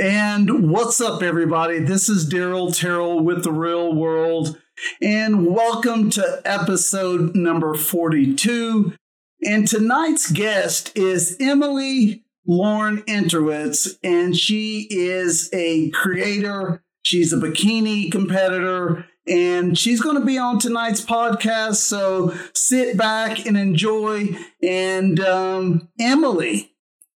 And what's up, everybody? This is Darrell Terrell with the Real World, and welcome to episode number 42. And tonight's guest is Emily Lauren Enterwitz, and she is a creator, she's a bikini competitor, and she's going to be on tonight's podcast. So sit back and enjoy. And um, Emily,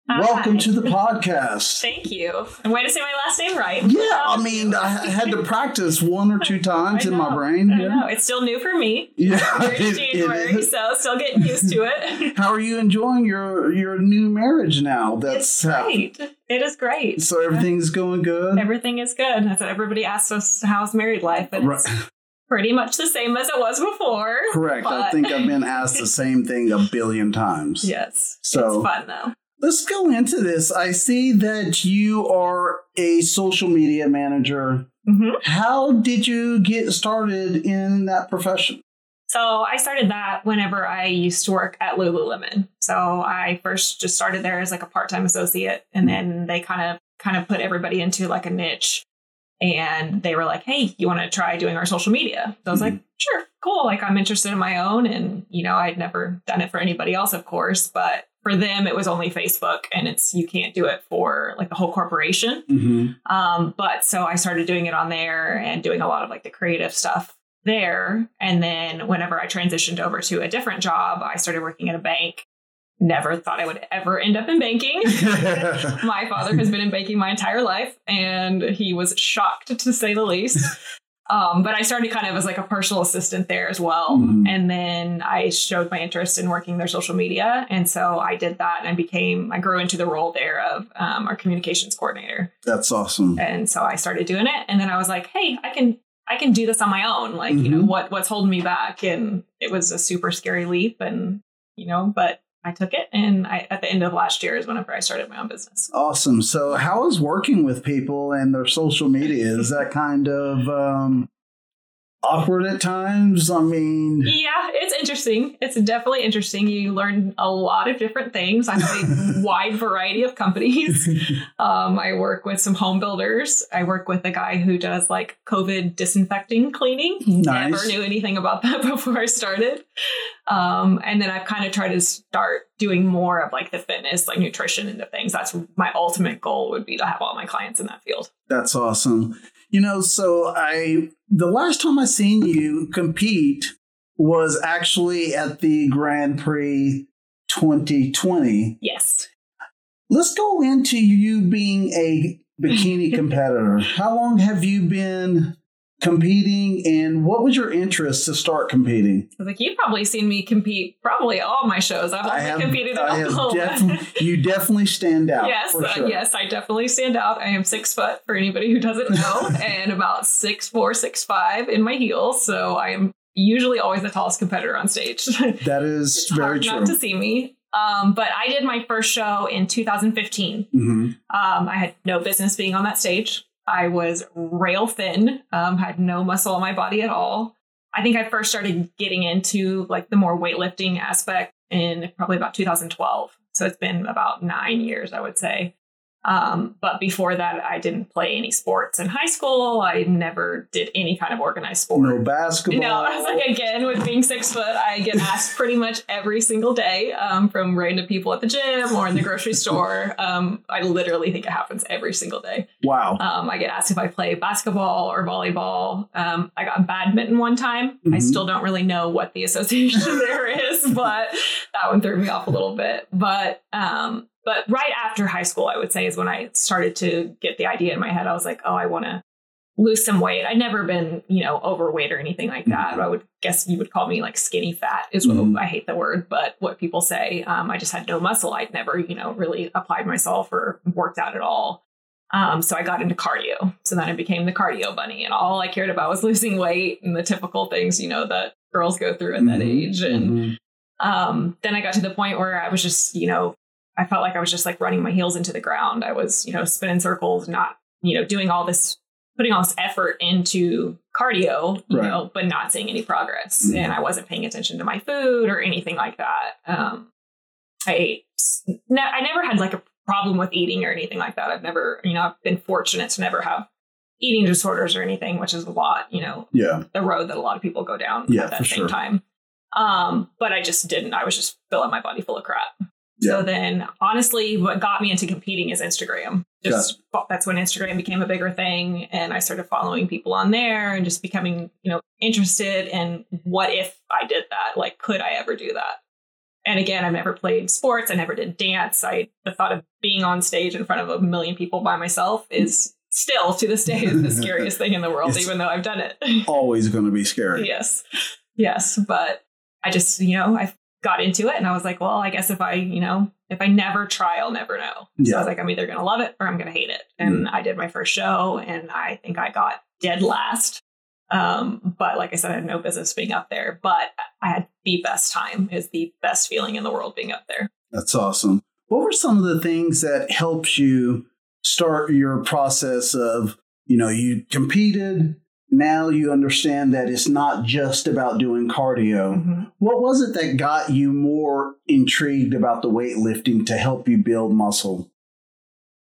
Hi. welcome to the podcast. Thank you. And way to say my last name right. Yeah, I um, mean, I had to practice one or two times in my brain. I Yeah, know. It's still new for me. yeah it- it January, is. so still getting used to it. How are you enjoying your your new marriage now? That's great. It is great. So everything's going good. Everything is good. That's what everybody asks us how's married life, but Right. it's pretty much the same as it was before. Correct. I think I've been asked the same thing a billion times. Yes. So- it's fun though. Let's go into this. I see that you are a social media manager. hmm How did you get started in that profession? So I started that whenever I used to work at Lululemon. So I first just started there as like a part-time associate and then they kind of kind of put everybody into like a niche and they were like, "Hey, you want to try doing our social media?" So I was like, "Sure, cool. Like I'm interested in my own and you know, I'd never done it for anybody else, of course, but for them it was only Facebook and it's you can't do it for like the whole corporation. Mm-hmm. Um, but so I started doing it on there and doing a lot of like the creative stuff there. And then whenever I transitioned over to a different job, I started working at a bank. Never thought I would ever end up in banking. my father has been in banking my entire life and he was shocked to say the least. Um, but I started kind of as like a personal assistant there as well. Mhm. And then I showed my interest in working their social media. And so I did that and I became, I grew into the role there of um, our communications coordinator That's awesome. and so I started doing it and then I was like hey I can I can do this on my own like you know Mhm. what what's holding me back and it was a super scary leap and you know but I took it and I at the end of last year is whenever I started my own business Awesome. So, how is working with people and their social media? Is that kind of um, awkward at times? I mean, yeah it's interesting it's definitely interesting you learn a lot of different things I have a wide variety of companies um, I work with some home builders I work with a guy who does like COVID disinfecting cleaning Nice. never knew anything about that before I started. Um, and then I've kind of tried to start doing more of like the fitness, like nutrition into things. That's my ultimate goal would be to have all my clients in that field. that's awesome. You know, so I the last time I seen you compete was actually at the Grand Prix 2020. Yes. Let's go into you being a bikini competitor. How long have you been competing and what was your interest to start competing? I was like, you've probably seen me compete probably all my shows. I've I have, competed in I have definitely, you definitely stand out. yes, for uh, yes, I definitely stand out. I am six foot for anybody who doesn't know, and about six four, six five in my heels. So I am usually always the tallest competitor on stage. That is very true. not to see me. Um, but I did my first show in 2015. hmm Um, I had no business being on that stage. I was rail thin, um, had no muscle on my body at all. I think I first started getting into like the more weightlifting aspect in probably about 2012. So it's been about nine years, I would say. Um, but before that, I didn't play any sports in high school. I never did any kind of organized sport. No basketball. No, I was like, again, with being six foot, I get asked pretty much every single day um, from random people at the gym or in the grocery store. Um, I literally think it happens every single day. wow. Um, I get asked if I play basketball or volleyball. Um, I got badminton one time. I Mhm. still don't really know what the association there is, but that one threw me off a little bit. But um, but right after high school, I would say is when I started to get the idea in my head. I was like, oh, I want to lose some weight. I'd never been, you know, overweight or anything like that. I would guess you would call me like skinny fat is what Mhm. I hate the word, but what people say. Um, I just had no muscle. I'd never, you know, really applied myself or worked out at all. Um, so I got into cardio. So then I became the cardio bunny, and all I cared about was losing weight and the typical things, you know, that girls go through at that Mhm. age. And Mhm. um, then I got to the point where I was just, you know, I felt like I was just like running my heels into the ground. I was, you know, spinning circles, not, you know, doing all this, putting all this effort into cardio, you Right. know, but not seeing any progress. Mhm. And I wasn't paying attention to my food or anything like that. Um, I ate, ne- I never had like a problem with eating or anything like that. I've never, you know, I've been fortunate to never have eating disorders or anything, which is a lot, you know, Yeah. the road that a lot of people go down Yeah, at that same sure. time. Um, but I just didn't. I was just filling my body full of crap. Yeah. So then, honestly, what got me into competing is Instagram. Just that's when Instagram became a bigger thing, and I started following people on there and just becoming, you know, interested in what if I did that? Like, could I ever do that? And again, I've never played sports. I never did dance. I the thought of being on stage in front of a million people by myself is still to this day is the scariest thing in the world, It's- even though I've done it. Always going to be scary. yes yes but i just you know i got into it and i was like well i guess if i you know if i never try i'll never know. So i was like i'm either gonna love it or i'm gonna hate it. And i did my first show and i think i got dead last. Um but like i said i had no business being up there but i had the best time is the best feeling in the world being up there. That's awesome. What were some of the things that helped you start your process of, you know, you competed, now you understand that it's not just about doing cardio. What was it that got you more intrigued about the weightlifting to help you build muscle?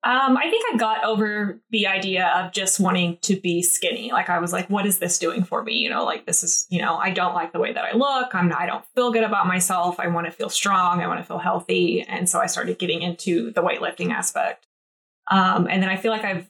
Um, I think I got over the idea of just wanting to be skinny. Like I was like, what is this doing for me? You know, like this is, you know, I don't like the way that I look. I'm not, I don't feel good about myself. I want to feel strong. I want to feel healthy. And so I started getting into the weightlifting aspect. Um, and then I feel like I've,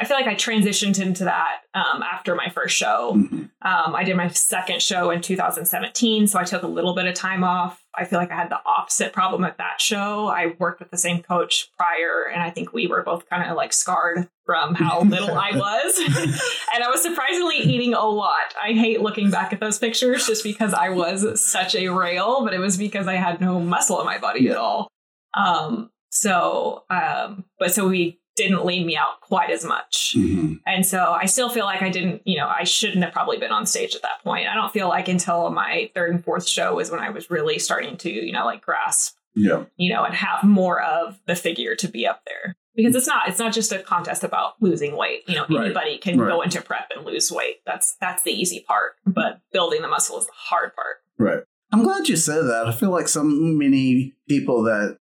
I feel like I transitioned into that um, after my first show. Mhm. Um, I did my second show in 2017, so I took a little bit of time off. I feel like I had the opposite problem at that show. I worked with the same coach prior, and I think we were both kind of like scarred from how little I was. and I was surprisingly eating a lot. I hate looking back at those pictures just because I was such a rail, but it was because I had no muscle in my body at all. Um, so, um, but so we didn't lean me out quite as much. Mhm. And so I still feel like I didn't, you know, I shouldn't have probably been on stage at that point. I don't feel like until my third and fourth show was when I was really starting to, you know, like grasp, Yeah. you know, and have more of the figure to be up there. Because it's not, it's not just a contest about losing weight. You know, Right. anybody can Right. go into prep and lose weight. That's that's the easy part. But building the muscle is the hard part. Right. I'm glad you said that. I feel like so many people that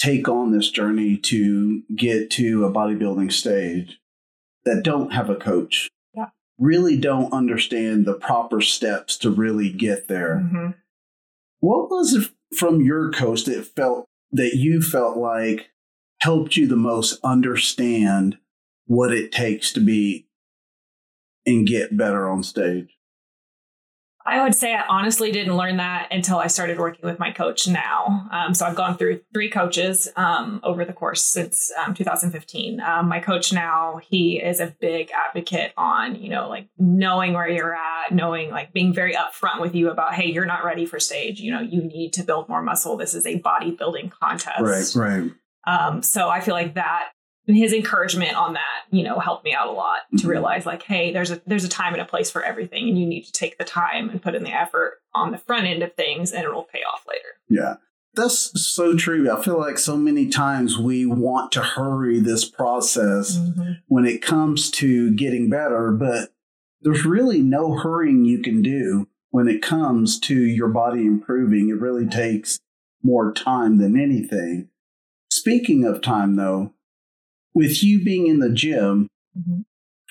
take on this journey to get to a bodybuilding stage that don't have a coach Yeah. really don't understand the proper steps to really get there. Mhm. What was it from your coach that felt that you felt like helped you the most understand what it takes to be and get better on stage? I would say I honestly didn't learn that until I started working with my coach now. Um, so I've gone through three coaches um, over the course since um, 2015. Um, my coach now, he is a big advocate on, you know, like knowing where you're at, knowing like being very upfront with you about, hey, you're not ready for stage. You know, you need to build more muscle. This is a bodybuilding contest. right. Um, so I feel like that his encouragement on that, you know, helped me out a lot to Mhm. realize like, hey, there's a there's a time and a place for everything, and you need to take the time and put in the effort on the front end of things, and it'll pay off later. Yeah. That's so true. I feel like so many times we want to hurry this process when it comes to getting better, but there's really no hurrying you can do when it comes to your body improving. It really takes more time than anything. Speaking of time, though, with you being in the gym, Mhm.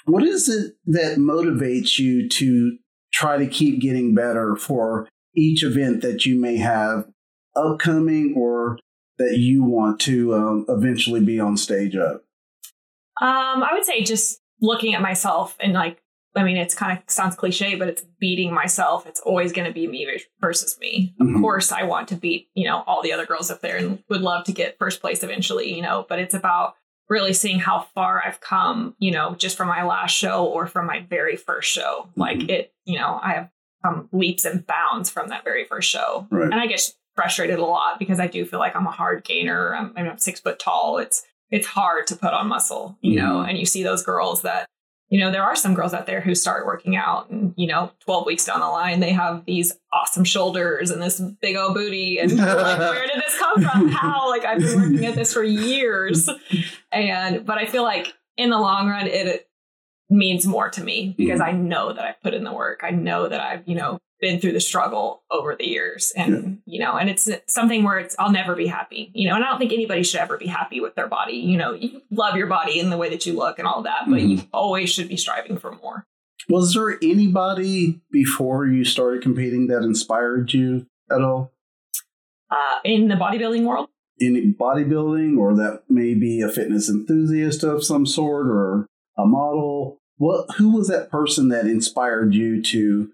what is it that motivates you to try to keep getting better for each event that you may have upcoming or that you want to um, eventually be on stage at? Um, I would say just looking at myself and like, I mean, it's kind of sounds cliche, but it's beating myself. It's always going to be me versus me. Of course, I want to beat, you know, all the other girls up there and would love to get first place eventually, you know, but it's about really seeing how far I've come, you know, just from my last show or from my very first show. Like Mhm. it, you know, I have come leaps and bounds from that very first show. Right. And I get frustrated a lot because I do feel like I'm a hard gainer. I'm, I'm six foot tall. It's it's hard to put on muscle, you know. Mhm. And you see those girls that, you know, there are some girls out there who start working out, and you know, 12 weeks down the line, they have these awesome shoulders and this big old booty. And like, where did this come from? How? Like I've been working at this for years, and but I feel like in the long run, it means more to me because mm-hmm. I know that I've put in the work. I know that I've, you know, been through the struggle over the years and you know and it's something where it's i'll never be happy you know and i don't think anybody should ever be happy with their body you know you love your body and the way that you look and all that but Mhm. you always should be striving for more Was there anybody before you started competing that inspired you at all? uh, in the bodybuilding world In bodybuilding, or that may be a fitness enthusiast of some sort, or a model? What? Who was that person that inspired you to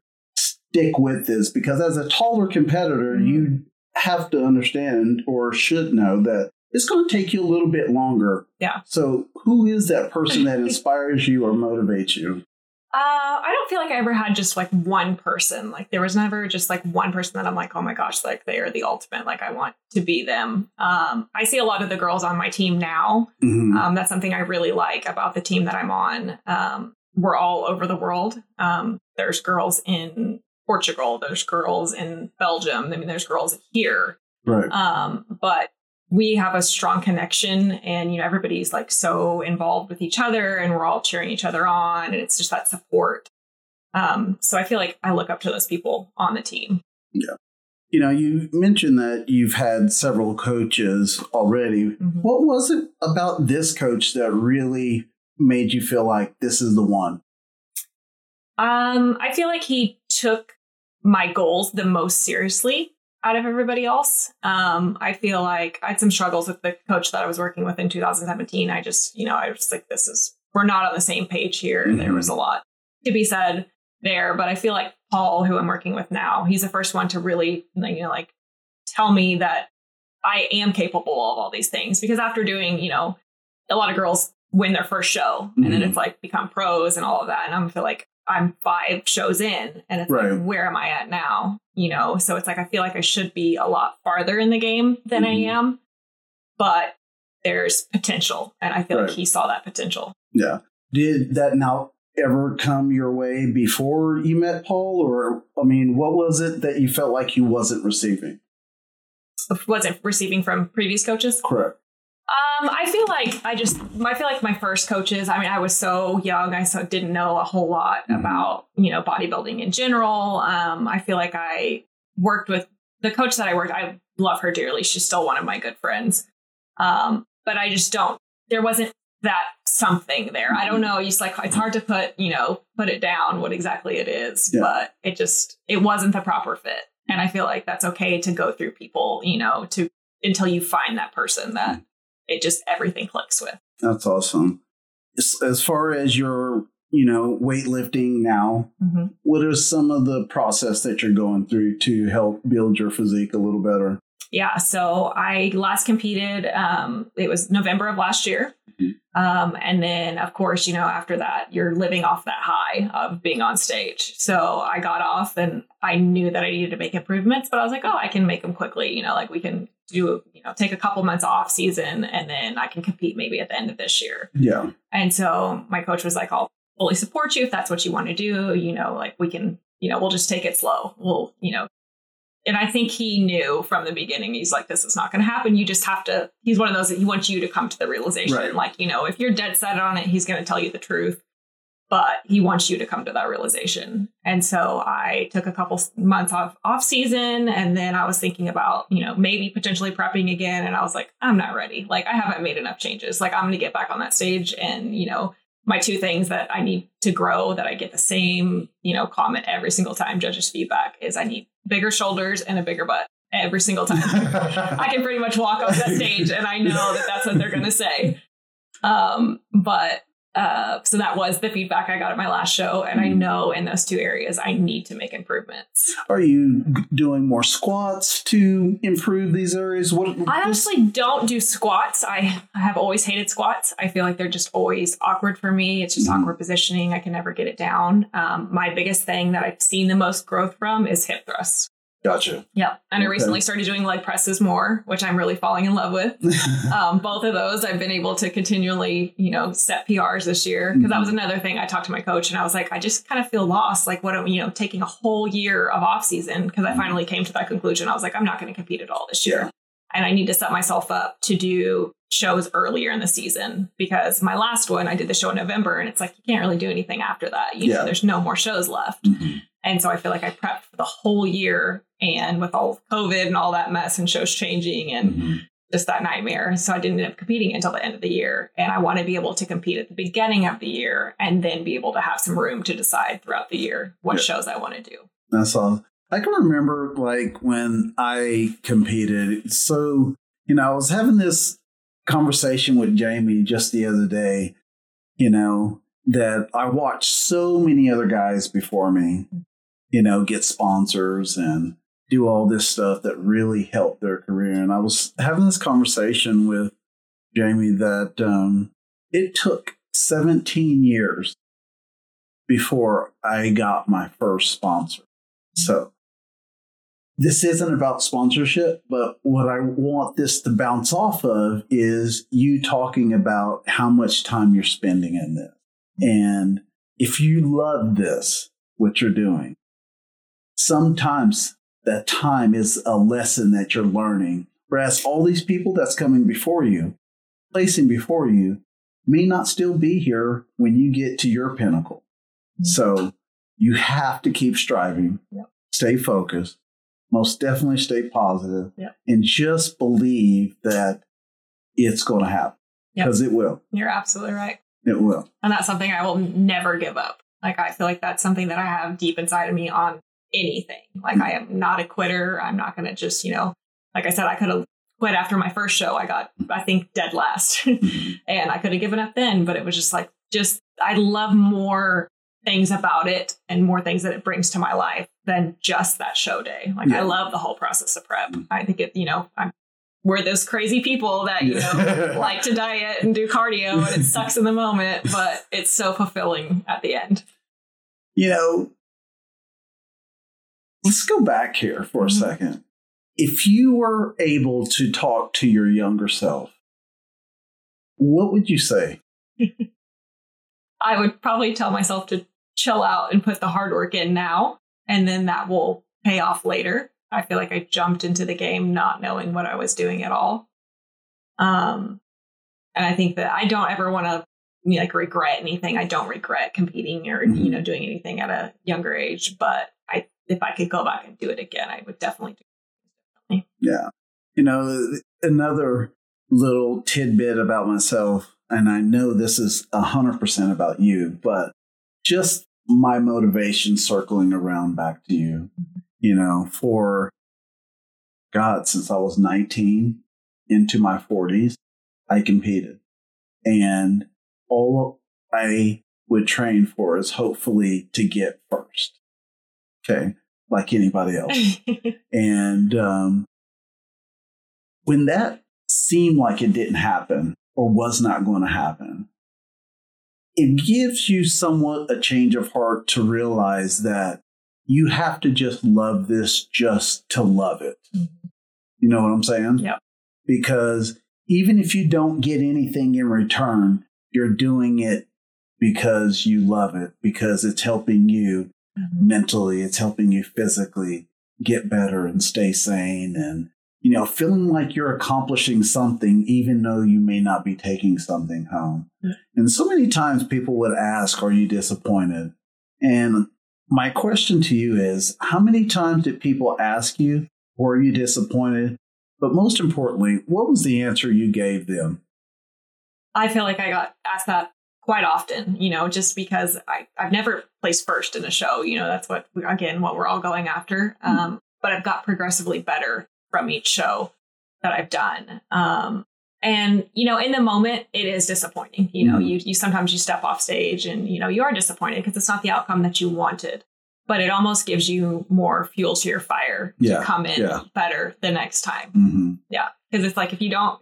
stick with this? Because as a taller competitor, Mhm. you have to understand or should know that it's going to take you a little bit longer. Yeah. So, who is that person that inspires you or motivates you? Uh, I don't feel like I ever had just like one person. Like there was never just like one person that I'm like, oh my gosh, like they are the ultimate. Like I want to be them. Um, I see a lot of the girls on my team now. Mhm. Um, that's something I really like about the team that I'm on. Um, we're all over the world. Um, there's girls in Portugal. There's girls in Belgium. I mean, there's girls here. right. Um, but we have a strong connection and you know everybody's like so involved with each other and we're all cheering each other on and it's just that support um, so i feel like i look up to those people on the team Yeah. You know, you mentioned that you've had several coaches already. What was it about this coach that really made you feel like this is the one? um, i feel like he took my goals the most seriously out of everybody else. Um, i feel like i had some struggles with the coach that i was working with in 2017 i just you know i was like this is we're not on the same page here. There Mhm. was a lot to be said there but i feel like paul who i'm working with now he's the first one to really you know like tell me that i am capable of all these things. Because after doing you know a lot of girls win their first show and then Mhm. it's like become pros and all of that. And i'm feel like i'm five shows in and it's Right. like where am i at now you know so it's like i feel like i should be a lot farther in the game than Mhm. i am but there's potential and i feel Right. like he saw that potential Yeah. Did that now ever come your way before you met Paul? Or, I mean, what was it that you felt like you wasn't receiving? wasn't receiving from previous coaches Correct. Um, I feel like I just I feel like my first coaches. I mean, I was so young, I so didn't know a whole lot Mhm. about you know bodybuilding in general. Um, I feel like I worked with the coach that I worked. I love her dearly. She's still one of my good friends. Um, but I just don't. There wasn't that something there. I don't know. It's like it's hard to put you know put it down what exactly it is, Yeah. but it just it wasn't the proper fit. And I feel like that's okay to go through people, you know, to until you find that person that it just everything clicks with. That's awesome. As, as far as your, you know, weightlifting now, what are some of the process that you're going through to help build your physique a little better? Yeah. So I last competed. Um, it was November of last year. Mhm. Um, and then, of course, you know, after that, you're living off that high of being on stage. So I got off and I knew that I needed to make improvements, but I was like, oh, I can make them quickly. You know, like we can do, you know, take a couple months off season and then I can compete maybe at the end of this year. Yeah. And so my coach was like, I'll fully support you if that's what you want to do. You know, like we can, you know, we'll just take it slow. We'll, you know, and I think he knew from the beginning, he's like, this is not going to happen. You just have to, he's one of those that he wants you to come to the realization. Right. Like, you know, if you're dead set on it, he's going to tell you the truth, but he wants you to come to that realization. And so I took a couple months off off season and then I was thinking about, you know, maybe potentially prepping again. And I was like, I'm not ready. Like I haven't made enough changes. Like I'm going to get back on that stage and, you know, my two things that I need to grow that I get the same, you know, comment every single time judges feedback is I need bigger shoulders and a bigger butt every single time. I can pretty much walk off that stage and I know that that's what they're going to say. Um, but uh, so that was the feedback I got at my last show. And I Mhm. know in those two areas, I need to make improvements. Are you doing more squats to improve these areas? What I honestly don't do squats. I, I have always hated squats. I feel like they're just always awkward for me. It's just Mhm. awkward positioning. I can never get it down. Um, my biggest thing that I've seen the most growth from is hip thrusts. Gotcha. Yeah. And I recently started doing leg presses more, which I'm really falling in love with. um, both of those I've been able to continually, you know, set PRs this year because that was another thing. I talked to my coach and I was like, I just kind of feel lost. Like, what, am- you know, taking a whole year of off season because I finally came to that conclusion. I was like, I'm not going to compete at all this year, Yeah. and I need to set myself up to do shows earlier in the season because my last one I did the show in November and it's like you can't really do anything after that. You Yeah. know, there's no more shows left. Mhm. And so I feel like I prepped for the whole year and with all of COVID and all that mess and shows changing and Mhm. just that nightmare. So I didn't end up competing until the end of the year. And I want to be able to compete at the beginning of the year and then be able to have some room to decide throughout the year what Yeah. shows I want to do. That's all. I can remember like when I competed. So, you know, I was having this conversation with Jamie just the other day, you know, that I watched so many other guys before me, you know, get sponsors and do all this stuff that really helped their career. And I was having this conversation with Jamie that um, it took 17 years before I got my first sponsor. So this isn't about sponsorship, but what I want this to bounce off of is you talking about how much time you're spending in this. And if you love this, what you're doing, sometimes that time is a lesson that you're learning. Whereas all these people that's coming before you, placing before you, may not still be here when you get to your pinnacle. Mm-hmm. So you have to keep striving, Yep. stay focused, most definitely stay positive, Yep. and just believe that it's going to happen Yep. because it will. You're absolutely right. It will. And that's something I will never give up. Like, I feel like that's something that I have deep inside of me on anything. Like, I am not a quitter. I'm not going to just, you know, like I said, I could have quit after my first show. I got, I think, dead last. Mhm. and I could have given up then, but it was just like, just, I love more things about it and more things that it brings to my life than just that show day. Like, Yeah. I love the whole process of prep. I think it, you know, I'm, we're those crazy people that, you know, like to diet and do cardio and it sucks in the moment, but it's so fulfilling at the end. you know, let's go back here for a Mhm. second. If you were able to talk to your younger self, what would you say? I would probably tell myself to chill out and put the hard work in now, and then that will pay off later. I feel like I jumped into the game not knowing what I was doing at all. Um, and I think that I don't ever want to like regret anything. I don't regret competing or Mhm. you know doing anything at a younger age, but if I could go back and do it again, I would definitely do. It. Yeah. You know, another little tidbit about myself, and I know this is 100% about you, but just my motivation circling around back to you, you know, for God, since I was 19 into my 40s, I competed. And all I would train for is hopefully to get first. Okay. Like anybody else. And um, when that seemed like it didn't happen or was not going to happen, it gives you somewhat a change of heart to realize that you have to just love this just to love it. You know what I'm saying? Yep. Because even if you don't get anything in return, you're doing it because you love it, because it's helping you Mm-hmm. mentally, it's helping you physically get better and stay sane and you know feeling like you're accomplishing something even though you may not be taking something home. Yeah. and so many times people would ask are you disappointed? And my question to you is how many times did people ask you were you disappointed? But most importantly what was the answer you gave them? I feel like I got asked that quite often, you know, just because I, I've never placed first in a show. You know, that's what, again, what we're all going after. Um, but I've got progressively better from each show that I've done. Um, and, you know, in the moment, it is disappointing. You know, Mhm. you, you sometimes you step off stage and, you know, you are disappointed because it's not the outcome that you wanted. But it almost gives you more fuel to your fire Yeah, to come in yeah. better the next time. mm-hmm. Yeah, because it's like if you don't,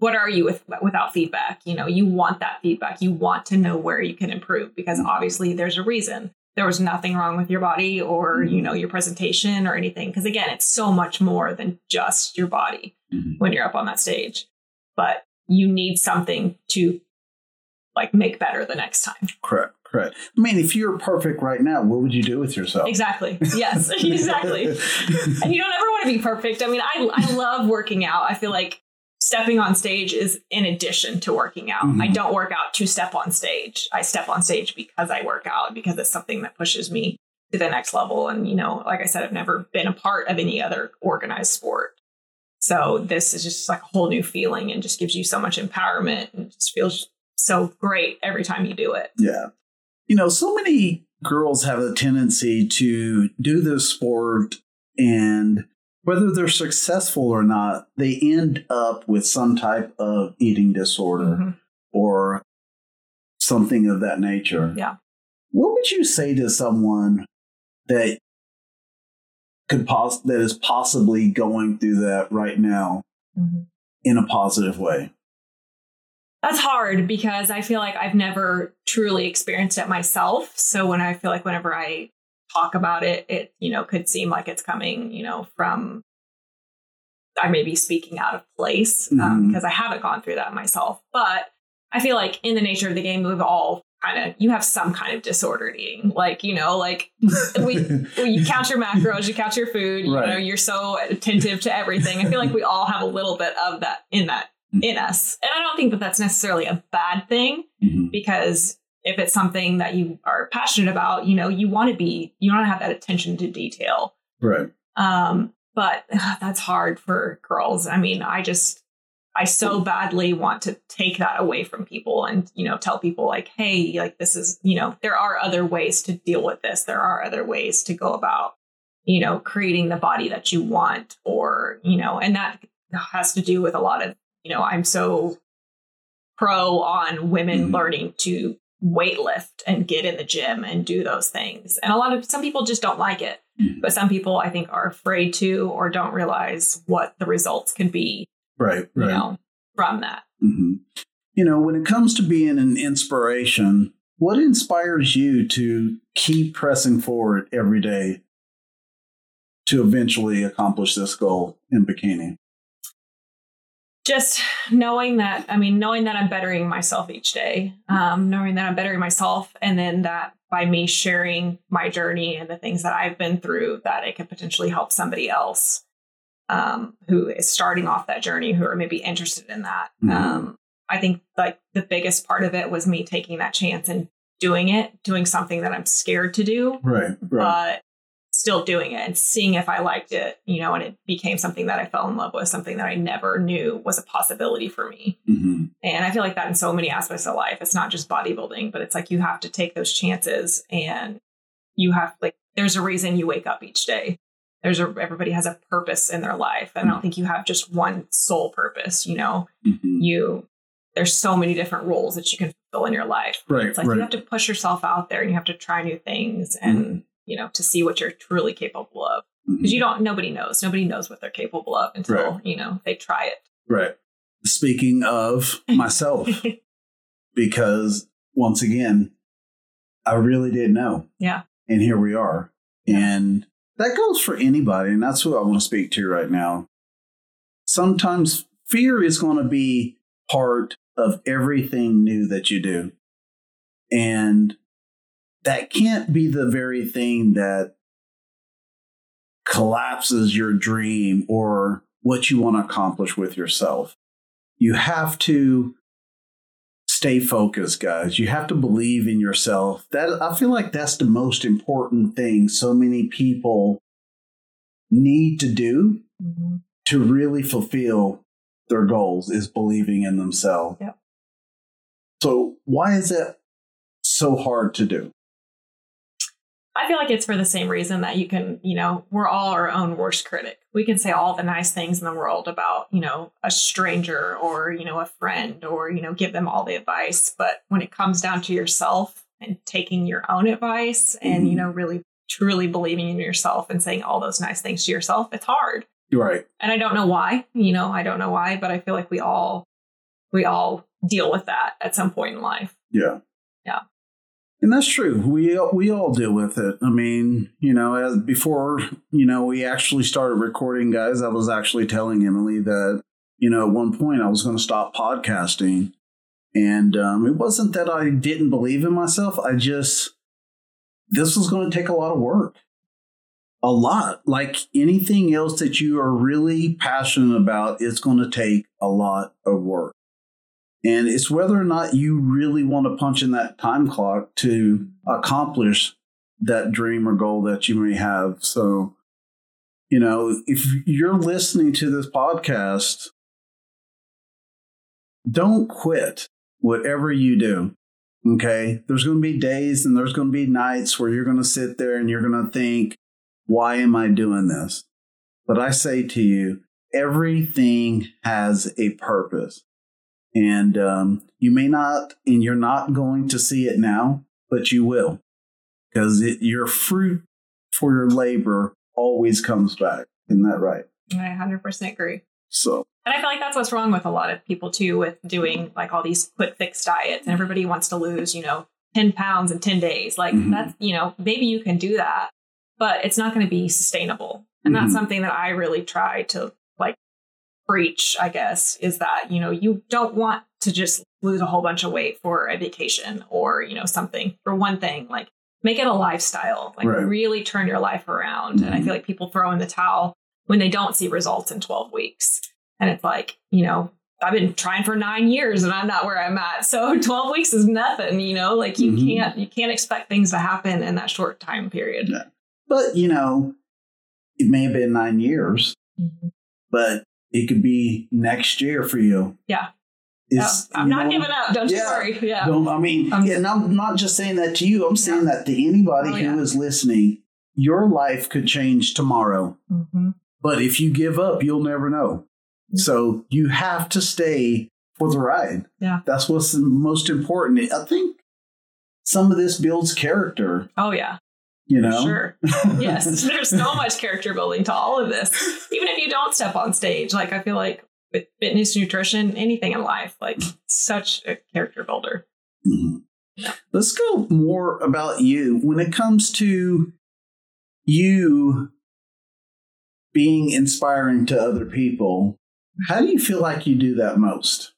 what are you with without feedback? You know, you want that feedback. You want to know where you can improve because Mhm. obviously there's a reason. There was nothing wrong with your body or you Mhm. know your presentation or anything. Because again, it's so much more than just your body Mhm. when you're up on that stage. But you need something to like make better the next time. correct correct i mean if you're perfect right now what would you do with yourself Exactly. Yes. exactly. and you don't ever want to be perfect. I mean, I I love working out. I feel like stepping on stage is in addition to working out. Mhm. I don't work out to step on stage. I step on stage because I work out because it's something that pushes me to the next level. And, you know, like I said, I've never been a part of any other organized sport. So this is just like a whole new feeling and just gives you so much empowerment and just feels so great every time you do it. Yeah. You know, so many girls have a tendency to do this sport and whether they're successful or not, they end up with some type of eating disorder mm-hmm. or something of that nature. Yeah. What would you say to someone that could pos- that is possibly going through that right now mm-hmm. in a positive way? That's hard because I feel like I've never truly experienced it myself. So when I feel like whenever I talk about it, it, you know, could seem like it's coming, you know, from I may be speaking out of place because um, mm-hmm. I haven't gone through that myself. But I feel like in the nature of the game, we've all kind of you have some kind of disordered eating like you know like we you count your macros you count your food you know you're so attentive to everything i feel like we all have a little bit of that in that mm-hmm. in us and i don't think that that's necessarily a bad thing mm-hmm. because if it's something that you are passionate about you know you want to be you want to have that attention to detail right um but ugh, that's hard for girls i mean i just I so badly want to take that away from people and, you know, tell people like, hey, like this is, you know, there are other ways to deal with this. There are other ways to go about, you know, creating the body that you want or, you know, and that has to do with a lot of, you know, I'm so pro on women mm-hmm. learning to weightlift and get in the gym and do those things. And a lot of some people just don't like it. Mm-hmm. But some people I think are afraid to or don't realize what the results can be right, right. you know, from that. Mm-hmm. You know, when it comes to being an inspiration, what inspires you to keep pressing forward every day to eventually accomplish this goal in bikini? Just knowing that, I mean, knowing that I'm bettering myself each day, um, knowing that I'm bettering myself, and then that by me sharing my journey and the things that I've been through, that it could potentially help somebody else um, who is starting off that journey who are maybe interested in that. Mm-hmm. Um, I think like the biggest part of it was me taking that chance and doing it, doing something that I'm scared to do, right, right. but still doing it and seeing if I liked it, you know, and it became something that I fell in love with, something that I never knew was a possibility for me. Mm-hmm. And I feel like that in so many aspects of life. It's not just bodybuilding, but it's like you have to take those chances and you have like there's a reason you wake up each day there's a everybody has a purpose in their life. And I don't mm-hmm. think you have just one sole purpose, you know. Mm-hmm. You there's so many different roles that you can fill in your life. Right. It's like right. you have to push yourself out there and you have to try new things and mm-hmm. You know to see what you're truly capable of. Because mm-hmm. you don't nobody knows. Nobody knows what they're capable of until, right. you know, they try it. Right. Speaking of myself, because once again, I really didn't know. Yeah. And here we are. And that goes for anybody, and that's who I want to speak to right now. Sometimes fear is going to be part of everything new that you do. And that can't be the very thing that collapses your dream or what you want to accomplish with yourself. You have to stay focused, guys. You have to believe in yourself. That I feel like that's the most important thing so many people need to do mm-hmm. to really fulfill their goals is believing in themselves. Yep. So why is it so hard to do? I feel like it's for the same reason that you can, you know, we're all our own worst critic. We can say all the nice things in the world about, you know, a stranger or, you know, a friend or, you know, give them all the advice. But when it comes down to yourself and taking your own advice and, mm-hmm. you know, really truly believing in yourself and saying all those nice things to yourself, it's hard. Right. And I don't know why, you know, I don't know why, but I feel like we all we all deal with that at some point in life. Yeah. Yeah. And that's true. We we all deal with it. I mean, you know, as before, you know, we actually started recording, guys. I was actually telling Emily that, you know, at one point I was going to stop podcasting, and um, it wasn't that I didn't believe in myself. I just this was going to take a lot of work, a lot. Like anything else that you are really passionate about, it's going to take a lot of work. And it's whether or not you really want to punch in that time clock to accomplish that dream or goal that you may have. So, you know, if you're listening to this podcast, don't quit whatever you do. Okay. There's going to be days and there's going to be nights where you're going to sit there and you're going to think, why am I doing this? But I say to you, everything has a purpose. And um, you may not, and you're not going to see it now, but you will. Because your fruit for your labor always comes back. Isn't that right? I 100% agree. So, and I feel like that's what's wrong with a lot of people too, with doing like all these quick fix diets, and everybody wants to lose, you know, 10 pounds in 10 days. Like, mm-hmm. that's, you know, maybe you can do that, but it's not going to be sustainable. And mm-hmm. that's something that I really try to preach, I guess, is that, you know, you don't want to just lose a whole bunch of weight for a vacation or, you know, something for one thing. Like, make it a lifestyle, like, right. really turn your life around. Mm-hmm. And I mm-hmm. feel like people throw in the towel when they don't see results in 12 weeks. And it's like, you know, I've been trying for nine years and I'm not where I'm at. So 12 weeks is nothing, you know, like you mm-hmm. can't, you can't expect things to happen in that short time period. Yeah. But, you know, it may have been nine years, mm-hmm. but it could be next year for you. Yeah. I'm not know, giving up. Don't yeah, you worry. Yeah. Don't, I mean, um, and I'm not just saying that to you. I'm saying yeah. that to anybody oh, who yeah. is listening. Your life could change tomorrow. Mm-hmm. But if you give up, you'll never know. So you have to stay for the ride. Yeah. That's what's most important. I think some of this builds character. Oh, yeah. You know? Sure. yes. There's so much character building to all of this. Even if you don't step on stage, like I feel like with fitness, nutrition, anything in life, like such a character builder. Mm-hmm. Yeah. Let's go more about you. When it comes to you being inspiring to other people, how do you feel like you do that most?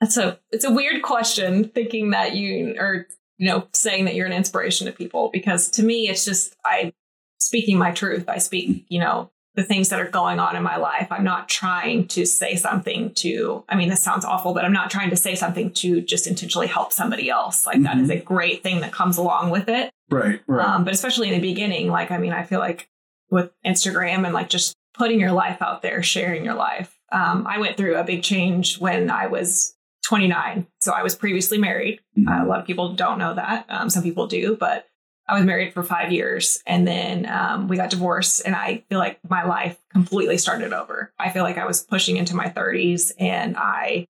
That's a it's a weird question thinking that you are you know saying that you're an inspiration to people because to me it's just I speaking my truth. I speak, you know, the things that are going on in my life. I'm not trying to say something to, I mean, this sounds awful, but I'm not trying to say something to just intentionally help somebody else. Like mm-hmm. that is mm-hmm. a great thing that comes along with it. Right. Right. Um, but especially in the beginning, like, I mean, I feel like with Instagram and like just putting your life out there, sharing your life. Um, I went through a big change when I was 29. So I was previously married. Mm-hmm. Uh, a lot of people don't know that. Um, some people do, but I was married for five years and then um, we got divorced. And I feel like my life completely started over. I feel like I was pushing into my 30s and I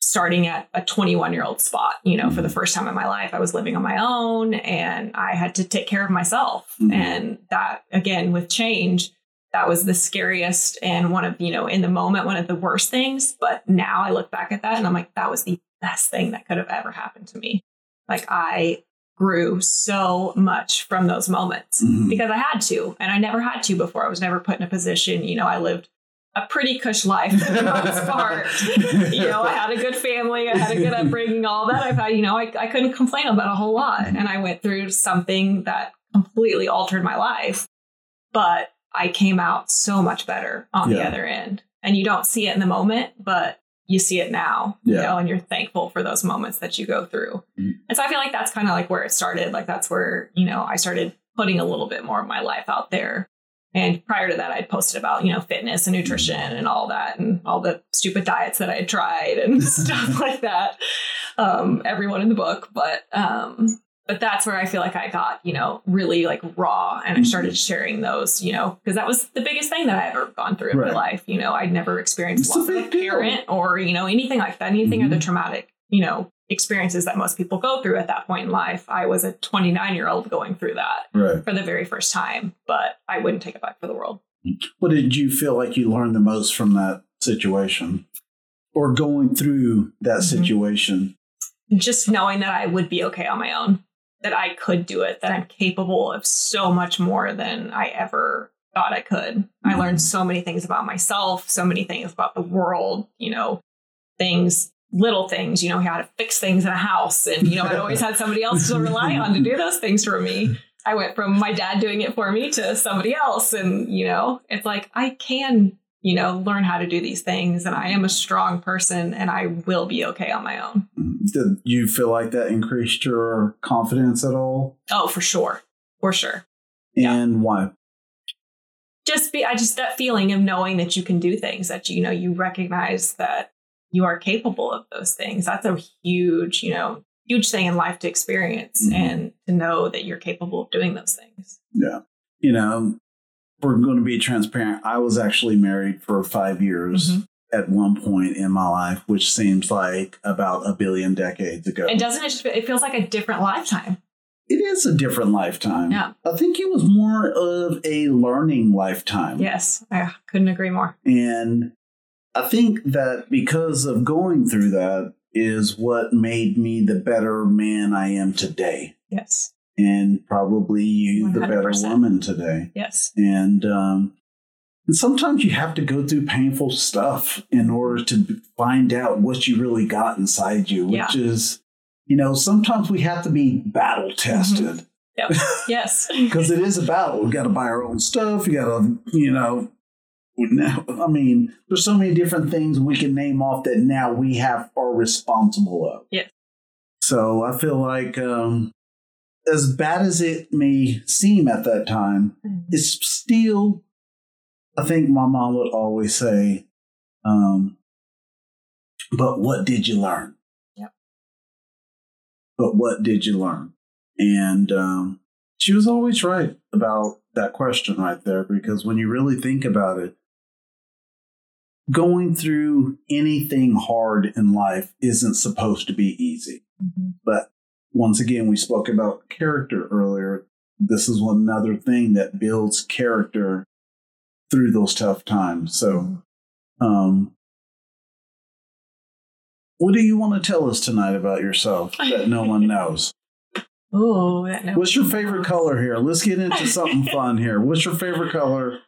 starting at a 21 year old spot you know for the mm-hmm. first time in my life i was living on my own and i had to take care of myself mm-hmm. and that again with change that was the scariest and one of you know in the moment one of the worst things but now i look back at that and i'm like that was the best thing that could have ever happened to me like i grew so much from those moments mm-hmm. because i had to and i never had to before i was never put in a position you know i lived a pretty cush life for the most part. you know, I had a good family, I had a good upbringing, all that. I've had, you know, I, I couldn't complain about a whole lot. And I went through something that completely altered my life. But I came out so much better on yeah. the other end. And you don't see it in the moment, but you see it now, yeah. you know, and you're thankful for those moments that you go through. Mm-hmm. And so I feel like that's kind of like where it started. Like that's where, you know, I started putting a little bit more of my life out there and prior to that, I'd posted about, you know, fitness and nutrition and all that and all the stupid diets that I had tried and stuff like that. Um, everyone in the book. But um, but that's where I feel like I got, you know, really like raw and I started sharing those, you know, because that was the biggest thing that I ever gone through in right. my life. You know, I'd never experienced loss of a parent or, you know, anything like that, anything mm-hmm. other traumatic, you know, experiences that most people go through at that point in life. I was a 29 year old going through that right. for the very first time, but I wouldn't take it back for the world. What did you feel like you learned the most from that situation or going through that mm-hmm. situation? Just knowing that I would be okay on my own, that I could do it, that I'm capable of so much more than I ever thought I could. Mm-hmm. I learned so many things about myself, so many things about the world, you know, things little things, you know, how to fix things in a house. And, you know, I'd always had somebody else to rely on to do those things for me. I went from my dad doing it for me to somebody else. And, you know, it's like I can you know, learn how to do these things. And I am a strong person and I will be okay on my own. Did you feel like that increased your confidence at all? Oh, for sure. For sure. And yeah. why? Just be, I just, that feeling of knowing that you can do things that, you know, you recognize that you are capable of those things. That's a huge, you know, huge thing in life to experience mm-hmm. and to know that you're capable of doing those things. Yeah. You know, we're going to be transparent. I was actually married for five years mm-hmm. at one point in my life, which seems like about a billion decades ago. And doesn't it just, it feels like a different lifetime? It is a different lifetime. Yeah. I think it was more of a learning lifetime. Yes. I couldn't agree more. And I think that because of going through that is what made me the better man I am today. Yes and probably you 100%. the better woman today. Yes. And um, and sometimes you have to go through painful stuff in order to find out what you really got inside you, which yeah. is, you know, sometimes we have to be battle mm-hmm. tested. Mm-hmm. Yes. Because it is a battle. We got to buy our own stuff. You got to, you know, now, I mean, there's so many different things we can name off that now we have are responsible of. Yes. So I feel like um, as bad as it may seem at that time, mm-hmm. it's still, I think my mom would always say, um, but what did you learn? Yep. But what did you learn? And um, she was always right about that question right there because when you really think about it, going through anything hard in life isn't supposed to be easy. Mm-hmm. But once again, we spoke about character earlier. This is one another thing that builds character through those tough times. So, um, what do you want to tell us tonight about yourself that no one knows? Oh, no what's your favorite knows. color here? Let's get into something fun here. What's your favorite color?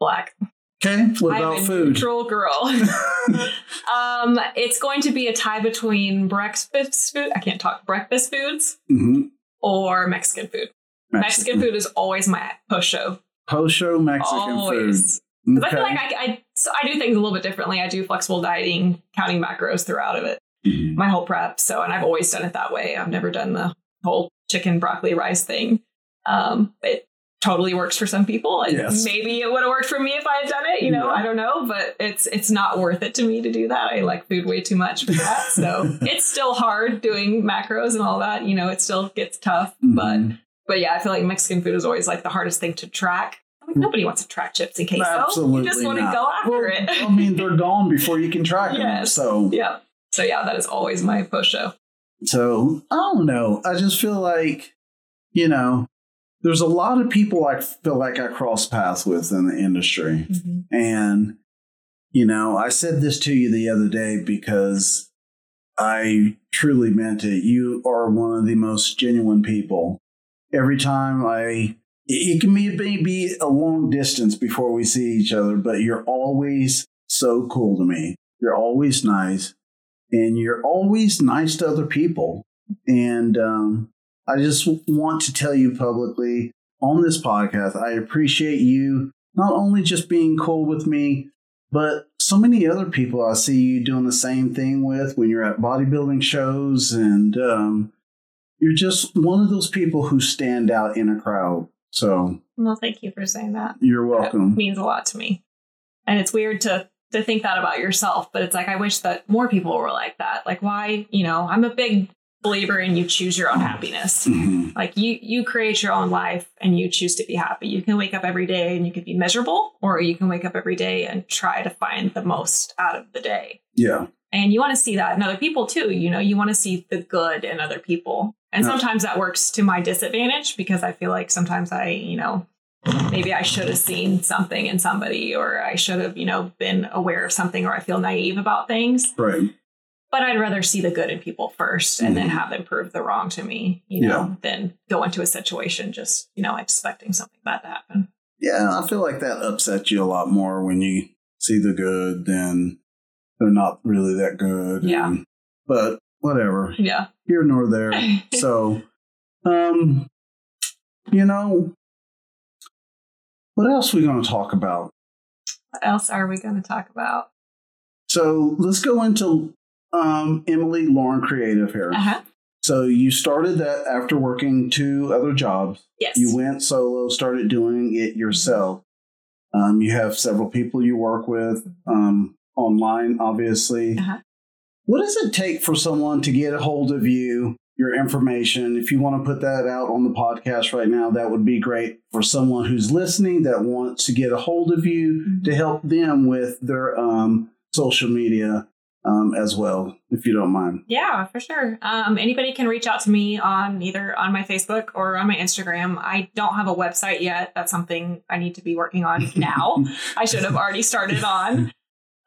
Black. Okay, what about I'm a food? Neutral girl. um, it's going to be a tie between breakfast food. I can't talk breakfast foods mm-hmm. or Mexican food. Mexican. Mexican. food is always my post show. Post show Mexican always. food. Okay. I feel like I, I, so I do things a little bit differently. I do flexible dieting, counting macros throughout of it, mm-hmm. my whole prep. So, and I've always done it that way. I've never done the whole chicken broccoli rice thing. Um, it totally works for some people and yes. maybe it would have worked for me if i had done it you know yeah. i don't know but it's it's not worth it to me to do that i like food way too much for that so it's still hard doing macros and all that you know it still gets tough mm-hmm. but but yeah i feel like mexican food is always like the hardest thing to track I mean, nobody wants to track chips and queso. Absolutely you just want not. to go after well, it. I mean, they're gone before you can track yes. them. So yeah, so yeah, that is always my post show. So I don't know. I just feel like, you know, there's a lot of people I feel like I cross paths with in the industry. Mm-hmm. And, you know, I said this to you the other day because I truly meant it. You are one of the most genuine people. Every time I, it can be maybe a long distance before we see each other, but you're always so cool to me. You're always nice and you're always nice to other people. And, um, I just want to tell you publicly on this podcast, I appreciate you not only just being cool with me, but so many other people I see you doing the same thing with when you're at bodybuilding shows. And um, you're just one of those people who stand out in a crowd. So, well, thank you for saying that. You're welcome. That means a lot to me. And it's weird to to think that about yourself, but it's like I wish that more people were like that. Like why, you know, I'm a big believer in you choose your own happiness. Mm-hmm. Like you you create your own life and you choose to be happy. You can wake up every day and you can be miserable or you can wake up every day and try to find the most out of the day. Yeah. And you want to see that in other people too, you know, you want to see the good in other people. And sometimes that works to my disadvantage because I feel like sometimes I, you know, maybe I should have seen something in somebody or I should have, you know, been aware of something or I feel naive about things. Right but I'd rather see the good in people first and mm-hmm. then have them prove the wrong to me, you know, yeah. than go into a situation just, you know, expecting something bad to happen. Yeah, I feel like that upsets you a lot more when you see the good than they're not really that good. Yeah. And, but whatever. Yeah. Here nor there. so, um, you know, what else are we going to talk about? What else are we going to talk about? So let's go into um, Emily Lauren Creative here. Uh-huh. So you started that after working two other jobs. Yes. You went solo, started doing it yourself. Um, you have several people you work with um, online, obviously. Uh-huh. What does it take for someone to get a hold of you, your information? If you want to put that out on the podcast right now, that would be great for someone who's listening that wants to get a hold of you Mhm. to help them with their um, social media um, as well, if you don't mind. Yeah, for sure. Um, anybody can reach out to me on either on my Facebook or on my Instagram. I don't have a website yet. That's something I need to be working on now. I should have already started on.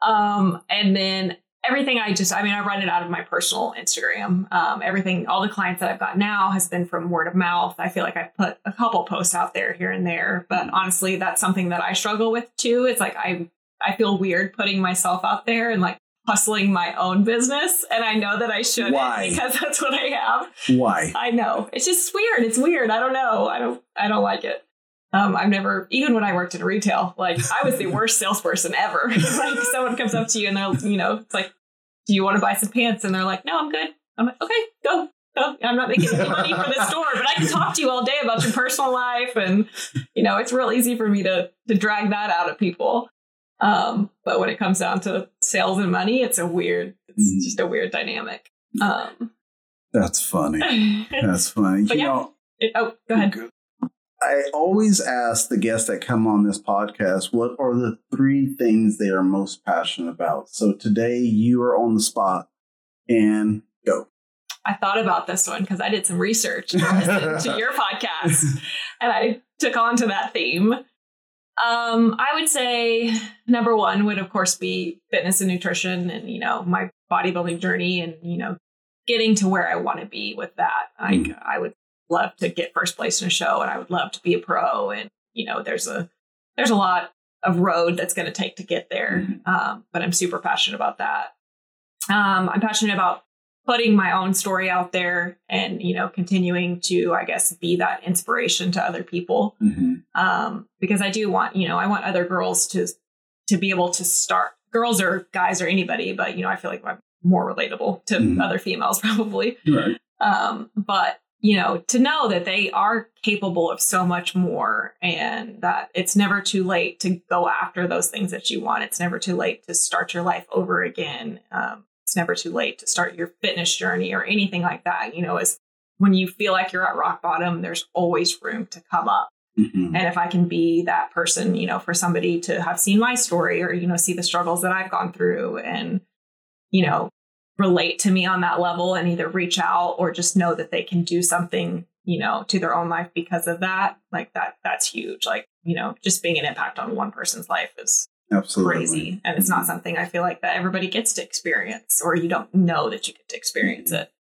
Um, and then everything I just, I mean, I run it out of my personal Instagram. Um, everything, all the clients that I've got now has been from word of mouth. I feel like I've put a couple posts out there here and there, but honestly, that's something that I struggle with too. It's like I, I feel weird putting myself out there and like hustling my own business. And I know that I shouldn't Why? because that's what I have. Why? I know. It's just weird. It's weird. I don't know. I don't I don't like it. Um, I've never even when I worked in retail, like I was the worst salesperson ever. like someone comes up to you and they'll, you know, it's like, Do you want to buy some pants? And they're like, No, I'm good. I'm like, okay, go. Go. I'm not making any money for this store, but I can talk to you all day about your personal life and you know, it's real easy for me to to drag that out of people. Um, but when it comes down to sales and money, it's a weird, it's Mhm. just a weird dynamic. Um, That's funny. That's funny. You yeah. know, it- oh, go ahead. I always ask the guests that come on this podcast what are the three things they are most passionate about. So today you are on the spot and go. I thought about this one because I did some research to to your podcast and I took on to that theme. Um, I would say number one would of course be fitness and nutrition and you know my bodybuilding journey and you know getting to where I want to be with that. Like Mm. I would love to get first place in a show and I would love to be a pro and you know there's a there's a lot of road that's going to take to get there. Mhm. Um, but I'm super passionate about that. Um, I'm passionate about putting my own story out there and you know continuing to i guess be that inspiration to other people Mhm. um, because i do want you know i want other girls to to be able to start girls or guys or anybody but you know i feel like i'm more relatable to Mhm. other females probably Right. um, but you know to know that they are capable of so much more and that it's never too late to go after those things that you want it's never too late to start your life over again um, it's never too late to start your fitness journey or anything like that you know is when you feel like you're at rock bottom there's always room to come up Mhm. and if i can be that person you know for somebody to have seen my story or you know see the struggles that i've gone through and you know relate to me on that level and either reach out or just know that they can do something you know to their own life because of that like that that's huge like you know just being an impact on one person's life is Absolutely. crazy and it's not something i feel like that everybody gets to experience or you don't know that you get to experience it.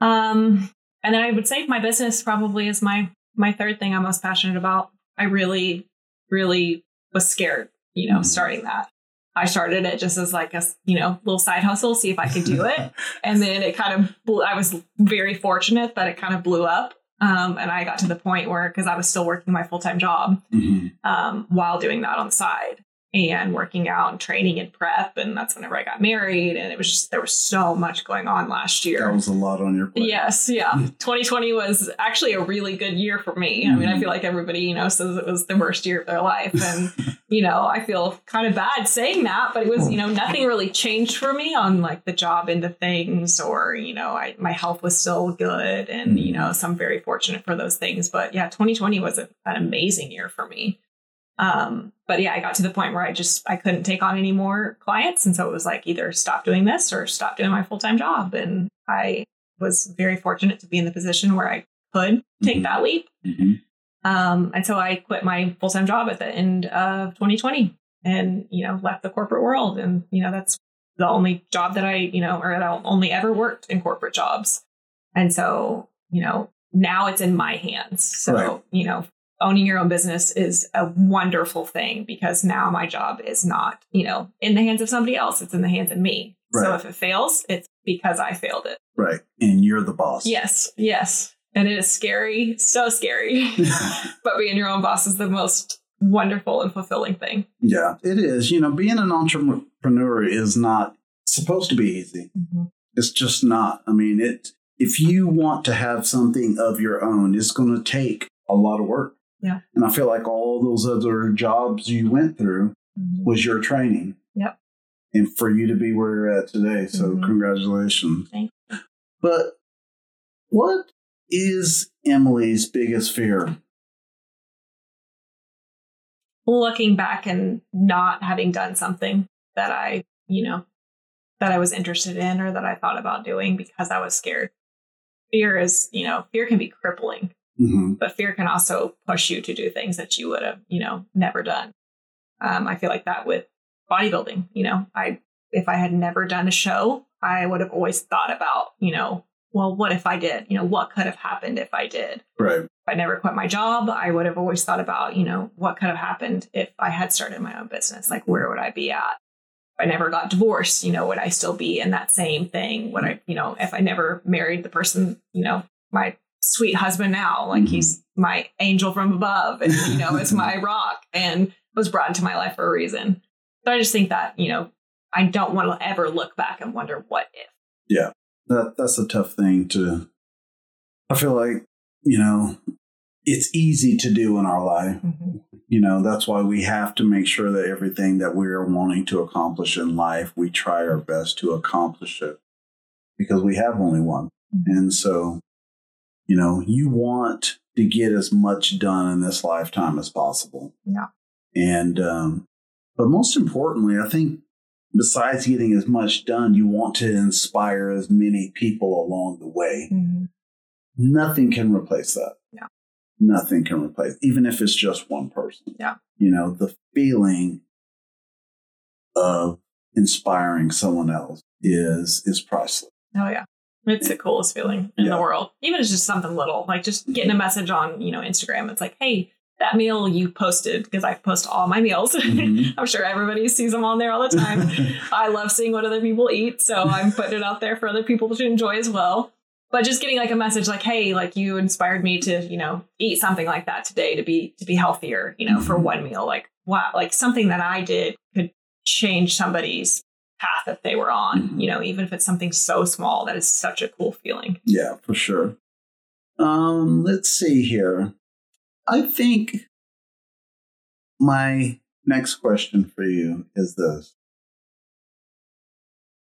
Um and then i would say my business probably is my my third thing i'm most passionate about. I really really was scared you know Mhm. starting that. I started it just as like a you know little side hustle see if i could do it. And then it kind of blew, i was very fortunate that it kind of blew up um, and i got to the point where because i was still working my full-time job Mhm. um, while doing that on the side and working out and training and prep. And that's whenever I got married. And it was just, there was so much going on last year. That was a lot on your plate. Yes, yeah. 2020 was actually a really good year for me. I mean, I mm-hmm. feel like everybody, you know, says it was the worst year of their life. And, you know, I feel kind of bad saying that, but it was, you know, oh. nothing really changed for me on like the job into things or, you know, I, my health was still good. And, you mm. know, so I'm very fortunate for those things. But yeah, 2020 was a, an amazing year for me. Um, but yeah, I got to the point where I just I couldn't take on any more clients, and so it was like either stop doing this or stop doing my full time job. And I was very fortunate to be in the position where I could take Mhm. that leap. Mhm. Um, and so I quit my full time job at the end of 2020, and you know left the corporate world. And you know that's the only job that I you know or that I only ever worked in corporate jobs. And so you know now it's in my hands. So Right. you know owning your own business is a wonderful thing because now my job is not, you know, in the hands of somebody else. It's in the hands of me. So if it fails, it's because I failed it. Right. And you're the boss. Yes, yes. And it is scary, so scary. but being your own boss is the most wonderful and fulfilling thing. Yeah, it is. You know, being an entrepreneur is not supposed to be easy. Mm-hmm. It's just not. I mean, it if you want to have something of your own, it's going to take a lot of work. Yeah. And I feel like all those other jobs you went through Mm-hmm. was your training. Yep. And for you to be where you're at today. So Mhm. congratulations. Thank you. But what is Emily's biggest fear? Looking back and not having done something that I, you know, that I was interested in or that I thought about doing because I was scared. Fear is, you know, fear can be crippling, hmm but fear can also push you to do things that you would have, you know, never done. Um, I feel like that with bodybuilding. You know, I if I had never done a show, I would have always thought about, you know, well, what if I did? You know, what could have happened if I did? Right. If I never quit my job, I would have always thought about, you know, what could have happened if I had started my own business? Like, where would I be at? If I never got divorced, you know, would I still be in that same thing? Would I, you know, if I never married the person, you know, my sweet husband now, like Mhm. he's my angel from above and, you know, is my rock and was brought into my life for a reason. So I just think that, you know, I don't want to ever look back and wonder what if. Yeah. That that's a tough thing to I feel like, you know, it's easy to do in our life. You know, that's why we have to make sure that everything that we're wanting to accomplish in life, we try our best to accomplish it because we have only one. Mhm. And so, you know, you want to get as much done in this lifetime as possible. Yeah. And, um, but most importantly, I think besides getting as much done, you want to inspire as many people along the way. Mhm. Nothing can replace that. Yeah. Nothing can replace, even if it's just one person. Yeah. You know, the feeling of inspiring someone else is is priceless. Oh yeah. It's the coolest feeling in Yeah. the world. Even if it's just something little, like just getting a message on, you know, Instagram. It's like, hey, that meal you posted, because I post all my meals. Mhm. I'm sure everybody sees them on there all the time. I love seeing what other people eat, so I'm putting it out there for other people to enjoy as well. But just getting like a message like, hey, like you inspired me to, you know, eat something like that today to be to be healthier, you know, for Mhm. one meal. Like wow, like something that I did could change somebody's path that they were on, Mhm. you know, even if it's something so small, that is such a cool feeling. Yeah, for sure. Um, let's see here. I think my next question for you is this.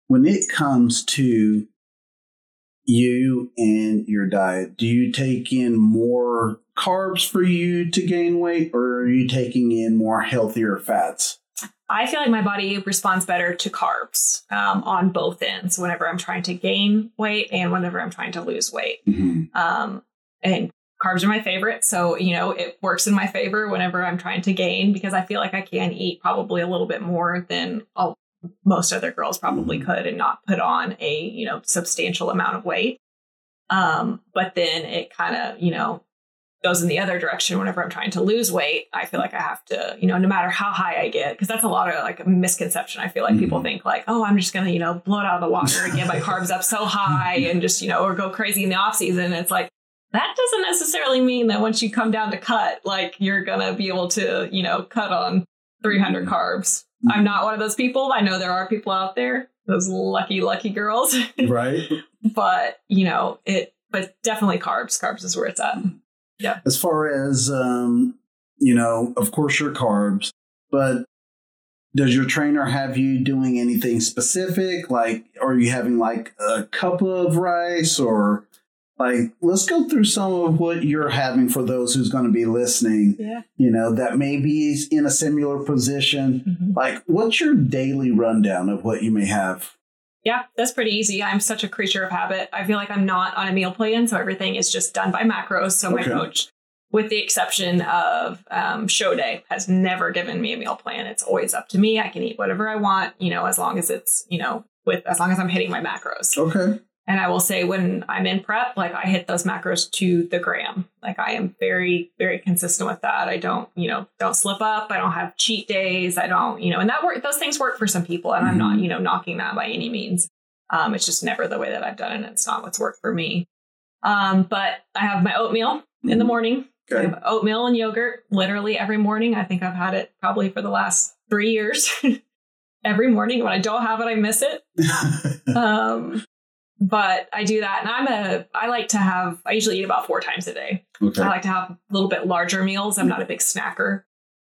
When it comes to you and your diet, do you take in more carbs for you to gain weight or are you taking in more healthier fats? I feel like my body responds better to carbs um, on both ends whenever I'm trying to gain weight and whenever I'm trying to lose weight. Mhm. Um, and carbs are my favorite. So, you know, it works in my favor whenever I'm trying to gain because I feel like I can eat probably a little bit more than all, most other girls probably could and not put on a, you know, substantial amount of weight. Um, but then it kind of, you know, goes in the other direction whenever I'm trying to lose weight. I feel like I have to, you know, no matter how high I get, because that's a lot of like a misconception. I feel like people Mhm. think like, oh, I'm just gonna, you know, blow it out of the water and get my carbs up so high and just, you know, or go crazy in the off season. It's like that doesn't necessarily mean that once you come down to cut, like you're gonna be able to, you know, cut on 300 carbs. I'm not one of those people. I know there are people out there, those lucky, lucky girls, Right? but you know, it, but definitely carbs. Carbs is where it's at. As far as um, you know, of course your carbs, but does your trainer have you doing anything specific? Like, are you having like a cup of rice or like? Let's go through some of what you're having for those who's going to be listening. Yeah. You know, that may be in a similar position. Like, what's your daily rundown of what you may have? Yeah, that's pretty easy. I'm such a creature of habit. I feel like I'm not on a meal plan, so everything is just done by macros. So my Okay. coach, with the exception of um, show day, has never given me a meal plan. It's always up to me. I can eat whatever I want, you know, as long as it's, you know, with as long as I'm hitting my macros. Okay. And I will say when I'm in prep, like I hit those macros to the gram. Like I am very, very consistent with that. I don't, you know, don't slip up. I don't have cheat days. I don't, you know, and that work those things work for some people. And I'm not, Mhm. you know, knocking that by any means. Um, it's just never the way that I've done it. and It's not what's worked for me. Um, but I have my oatmeal in the morning. I Okay. have oatmeal and yogurt literally every morning. I think I've had it probably for the last three years. every morning. When I don't have it, I miss it. Um, but I do that, and I'm a. I like to have. I usually eat about four times a day. okay. I like to have a little bit larger meals. I'm not a big snacker.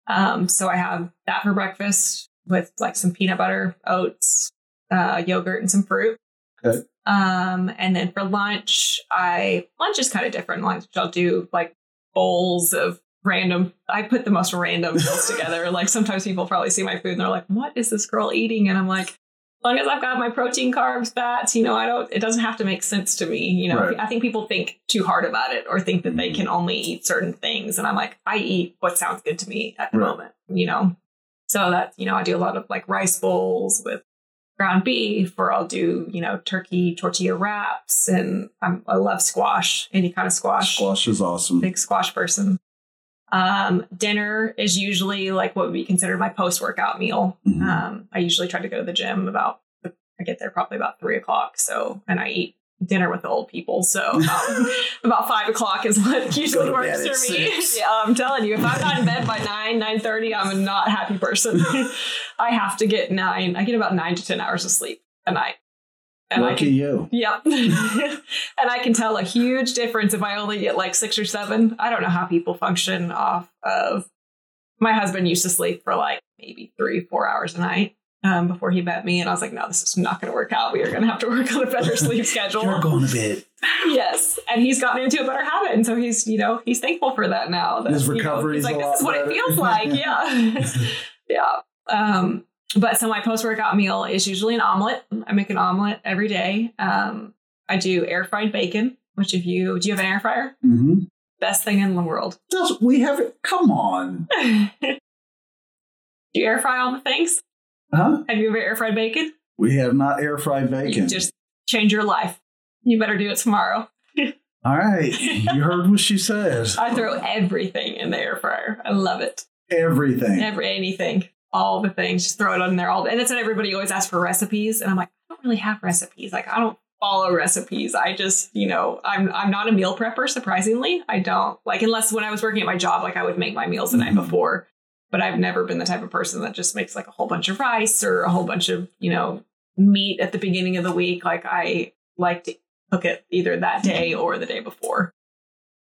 Um, so I have that for breakfast with like some peanut butter, oats, uh, yogurt, and some fruit. Okay. Um, and then for lunch, I lunch is kind of different. Lunch I'll do like bowls of random. I put the most random meals together. Like sometimes people probably see my food and they're like, "What is this girl eating?" And I'm like, long as I've got my protein, carbs, fats, you know, I don't, it doesn't have to make sense to me. You know, Right. I think people think too hard about it or think that they mm. can only eat certain things. And I'm like, I eat what sounds good to me at the Right. moment, you know? So that's, you know, I do a lot of like rice bowls with ground beef or I'll do, you know, turkey tortilla wraps. And I'm, I love squash, any kind of squash Squash is awesome. big squash person. Um, dinner is usually like what would be considered my post workout meal. Mhm. Um, I usually try to go to the gym about, I get there probably about three o'clock. So, and I eat dinner with the old people. So about, about five o'clock is what usually works for me. Yeah, I'm telling you, if I'm not in bed by nine, nine thirty, I'm a not happy person. I have to get nine. I get about nine to ten hours of sleep a night. And I Lucky can you. Yep. and I can tell a huge difference if I only get like six or seven. I don't know how people function off of. My husband used to sleep for like maybe three, four hours a night um, before he met me. And I was like, no, this is not going to work out. We are going to have to work on a better sleep schedule. You're going to bed. yes. And he's gotten into a better habit. And so he's, you know, he's thankful for that now. That, His you know, he's like, this is what it feels like. Yeah. yeah. Um, but so my post workout meal is usually an omelet. I make an omelet every day. Um, I do air fried bacon, which if you do you have an air fryer? Mm-hmm. Best thing in the world. Does we have it. Come on, do you air fry all the things? huh? Have you ever air fried bacon? We have not air fried bacon. You just change your life. You better do it tomorrow. All right, you heard what she says. I throw everything in the air fryer. I love it. Everything. Every anything, all the things, just throw it on there. All and that's what everybody always asks for recipes, and I'm like, I don't really have recipes. Like I don't follow recipes. I just, you know, I'm I'm not a meal prepper. Surprisingly, I don't like unless when I was working at my job, like I would make my meals the night Mhm. before. But I've never been the type of person that just makes like a whole bunch of rice or a whole bunch of you know meat at the beginning of the week. Like I like to cook it either that day or the day before.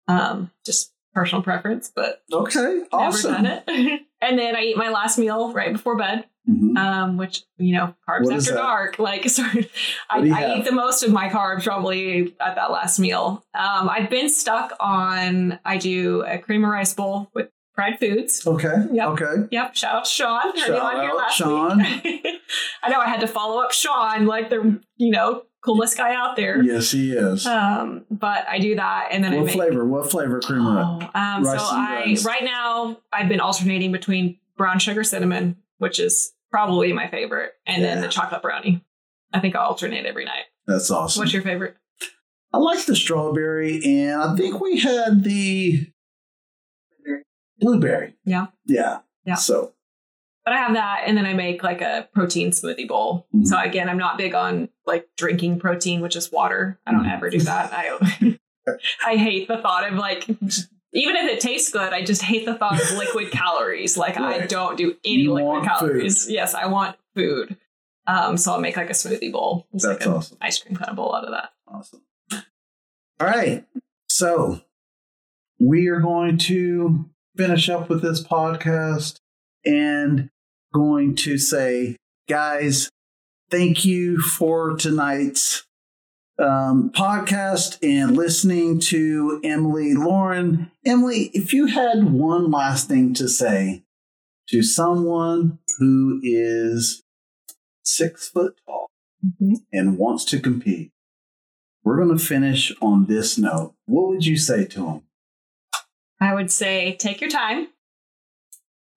Um, just personal preference, but Okay, awesome. Never done it. and then I eat my last meal right before bed, Mhm. um, which you know, carbs What after dark. Like, sorry, I, What do you I eat the most of my carbs probably at that last meal. Um, I've been stuck on. I do a cream of rice bowl with fried foods. Okay. Yep. Okay. Yep. Shout out to Sean. Shout out, Sean. I know I had to follow up Sean, like the you know coolest guy out there. Yes, he is. Um, but I do that, and then I what make flavor? What flavor cream of Oh, um, so I grains. right now I've been alternating between brown sugar cinnamon, which is probably my favorite, and then the chocolate brownie. I think I alternate every night. That's awesome. What's your favorite? I like the strawberry, and I think we had the blueberry. Yeah. Yeah. Yeah. So But I have that, and then I make like a protein smoothie bowl. Mhm. So again, I'm not big on like drinking protein, which is water. I don't Mhm. ever do that. I I hate the thought of like. Even if it tastes good, I just hate the thought of liquid calories. Like I don't do any You liquid calories. Yes, I want food. Um, so I'll make like a smoothie bowl. It's That's like awesome. ice cream kind of bowl out of that. awesome. All right. So we are going to finish up with this podcast and going to say, guys, thank you for tonight's um, podcast and listening to Emily Lauren. Emily, if you had one last thing to say to someone who is six foot tall and wants to compete, we're going to finish on this note. What would you say to him? I would say take your time,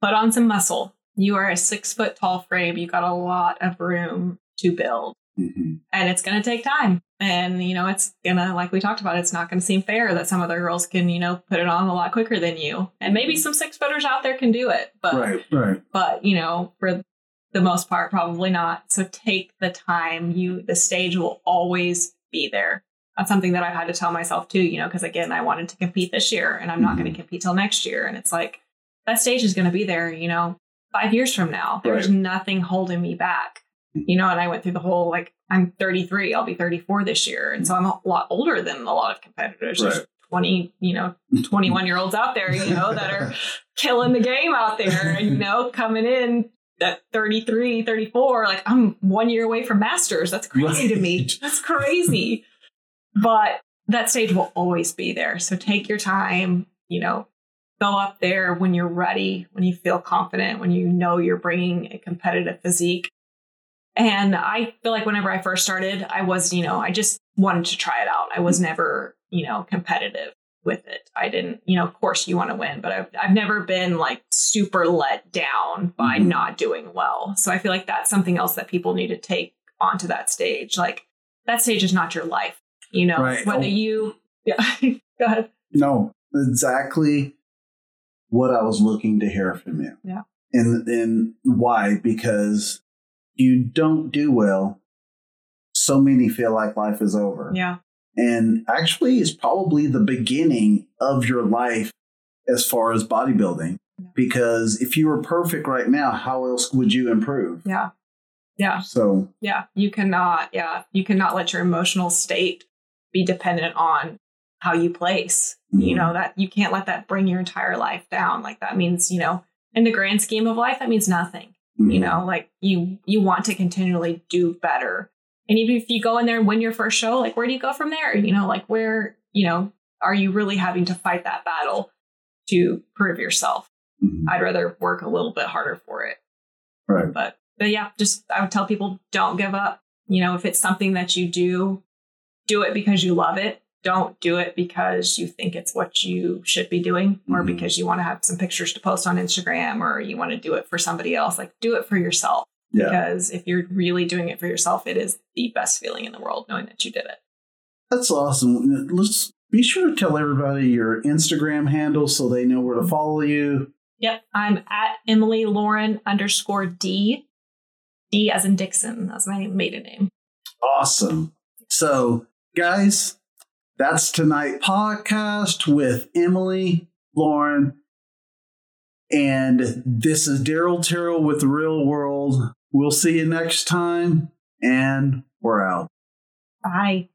put on some muscle. You are a six foot tall frame. You got a lot of room to build. Mhm. and it's going to take time and you know it's gonna like we talked about it's not going to seem fair that some other girls can you know put it on a lot quicker than you and maybe some six footers out there can do it but Right, right. but you know for the most part probably not so take the time you the stage will always be there that's something that I've had to tell myself too, you know, because again, I wanted to compete this year and I'm not Mhm. going to compete till next year. And it's like, that stage is going to be there, you know, five years from now. There's Right. nothing holding me back, mm. you know, and I went through the whole like, I'm 33, I'll be 34 this year. And so I'm a lot older than a lot of competitors. There's Right. 20, you know, 21 year olds out there, you know, that are killing the game out there and, you know, coming in at 33, 34, like I'm one year away from masters. That's crazy to me. That's crazy. But that stage will always be there. So take your time, you know, go up there when you're ready, when you feel confident, when you know you're bringing a competitive physique. And I feel like whenever I first started, I was, you know, I just wanted to try it out. I was never, you know, competitive with it. I didn't, you know, of course you want to win, but I've, I've never been like super let down by Mhm. not doing well. So I feel like that's something else that people need to take onto that stage. Like that stage is not your life, you know, Right. whether Oh. you, yeah, go ahead. No, exactly what I was looking to hear from you. Yeah. And and why? Because you don't do well. So many feel like life is over. Yeah. And actually it's probably the beginning of your life as far as bodybuilding. Yeah. Because if you were perfect right now, how else would you improve? Yeah. Yeah. So Yeah. You cannot, yeah, you cannot let your emotional state be dependent on how you place. You Mhm. know, that you can't let that bring your entire life down. Like that means, you know, in the grand scheme of life, that means nothing. You mhm. know, like you you want to continually do better. And even if you go in there and win your first show, like where do you go from there? You know, like where, you know, are you really having to fight that battle to prove yourself? Mhm. I'd rather work a little bit harder for it. right. But but yeah, just I would tell people don't give up. You know, if it's something that you do, do it because you love it. Don't do it because you think it's what you should be doing or Mhm. because you want to have some pictures to post on Instagram or you want to do it for somebody else. Like do it for yourself Yeah. because if you're really doing it for yourself, it is the best feeling in the world knowing that you did it. That's awesome. Let's be sure to tell everybody your Instagram handle so they know where to follow you. Yep. I'm at Emily Lauren underscore D. D as in Dixon. That's my maiden name. Awesome. So, guys, that's tonight podcast with Emily, Lauren, and this is Darrell Terrell with the Real World. We'll see you next time, and we're out. Bye.